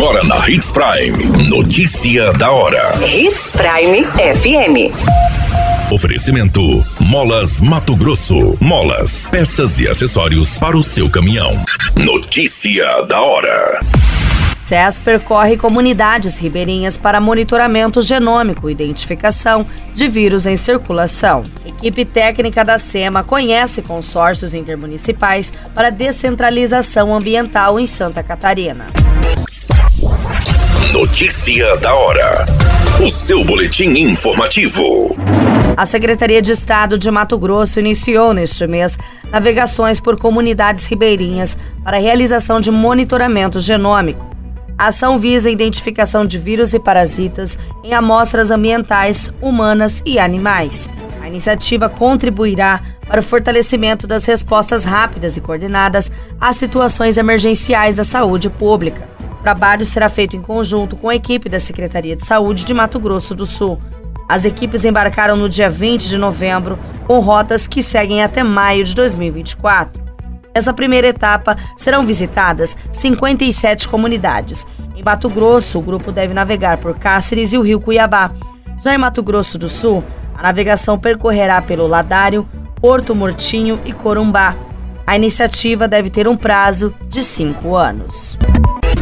Agora na Hits Prime. Notícia da hora. Hits Prime FM. Oferecimento: Molas Mato Grosso. Molas, peças e acessórios para o seu caminhão. Notícia da hora. SES percorre comunidades ribeirinhas para monitoramento genômico e identificação de vírus em circulação. Equipe técnica da SEMA conhece consórcios intermunicipais para descentralização ambiental em Santa Catarina. Notícia da hora. O seu boletim informativo. A Secretaria de Estado de Mato Grosso iniciou neste mês navegações por comunidades ribeirinhas para realização de monitoramento genômico. A ação visa a identificação de vírus e parasitas em amostras ambientais, humanas e animais. A iniciativa contribuirá para o fortalecimento das respostas rápidas e coordenadas às situações emergenciais da saúde pública. O trabalho será feito em conjunto com a equipe da Secretaria de Saúde de Mato Grosso do Sul. As equipes embarcaram no dia 20 de novembro, com rotas que seguem até maio de 2024. Nessa primeira etapa, serão visitadas 57 comunidades. Em Mato Grosso, o grupo deve navegar por Cáceres e o rio Cuiabá. Já em Mato Grosso do Sul, a navegação percorrerá pelo Ladário, Porto Mortinho e Corumbá. A iniciativa deve ter um prazo de cinco anos.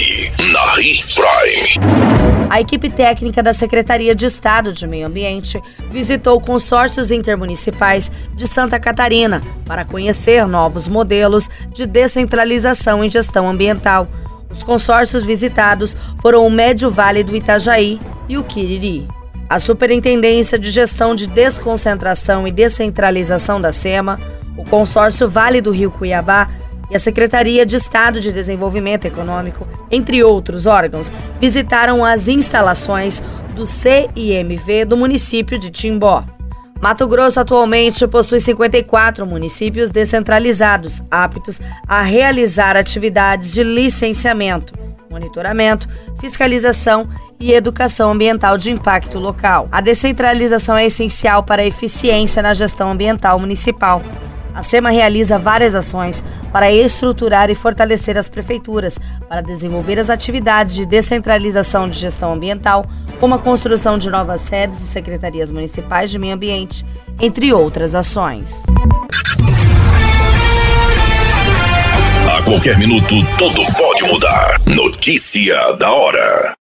Aqui, na Hits Prime. A equipe técnica da Secretaria de Estado de Meio Ambiente visitou consórcios intermunicipais de Santa Catarina para conhecer novos modelos de descentralização em gestão ambiental. Os consórcios visitados foram o Médio Vale do Itajaí e o Quiriri. A Superintendência de Gestão de Desconcentração e Descentralização da SEMA, o consórcio Vale do Rio Cuiabá e a Secretaria de Estado de Desenvolvimento Econômico, entre outros órgãos, visitaram as instalações do CIMV do município de Timbó. Mato Grosso atualmente possui 54 municípios descentralizados, aptos a realizar atividades de licenciamento, monitoramento, fiscalização e educação ambiental de impacto local. A descentralização é essencial para a eficiência na gestão ambiental municipal. A SEMA realiza várias ações para estruturar e fortalecer as prefeituras para desenvolver as atividades de descentralização de gestão ambiental, como a construção de novas sedes de secretarias municipais de meio ambiente, entre outras ações. A qualquer minuto, tudo pode mudar. Notícia da hora.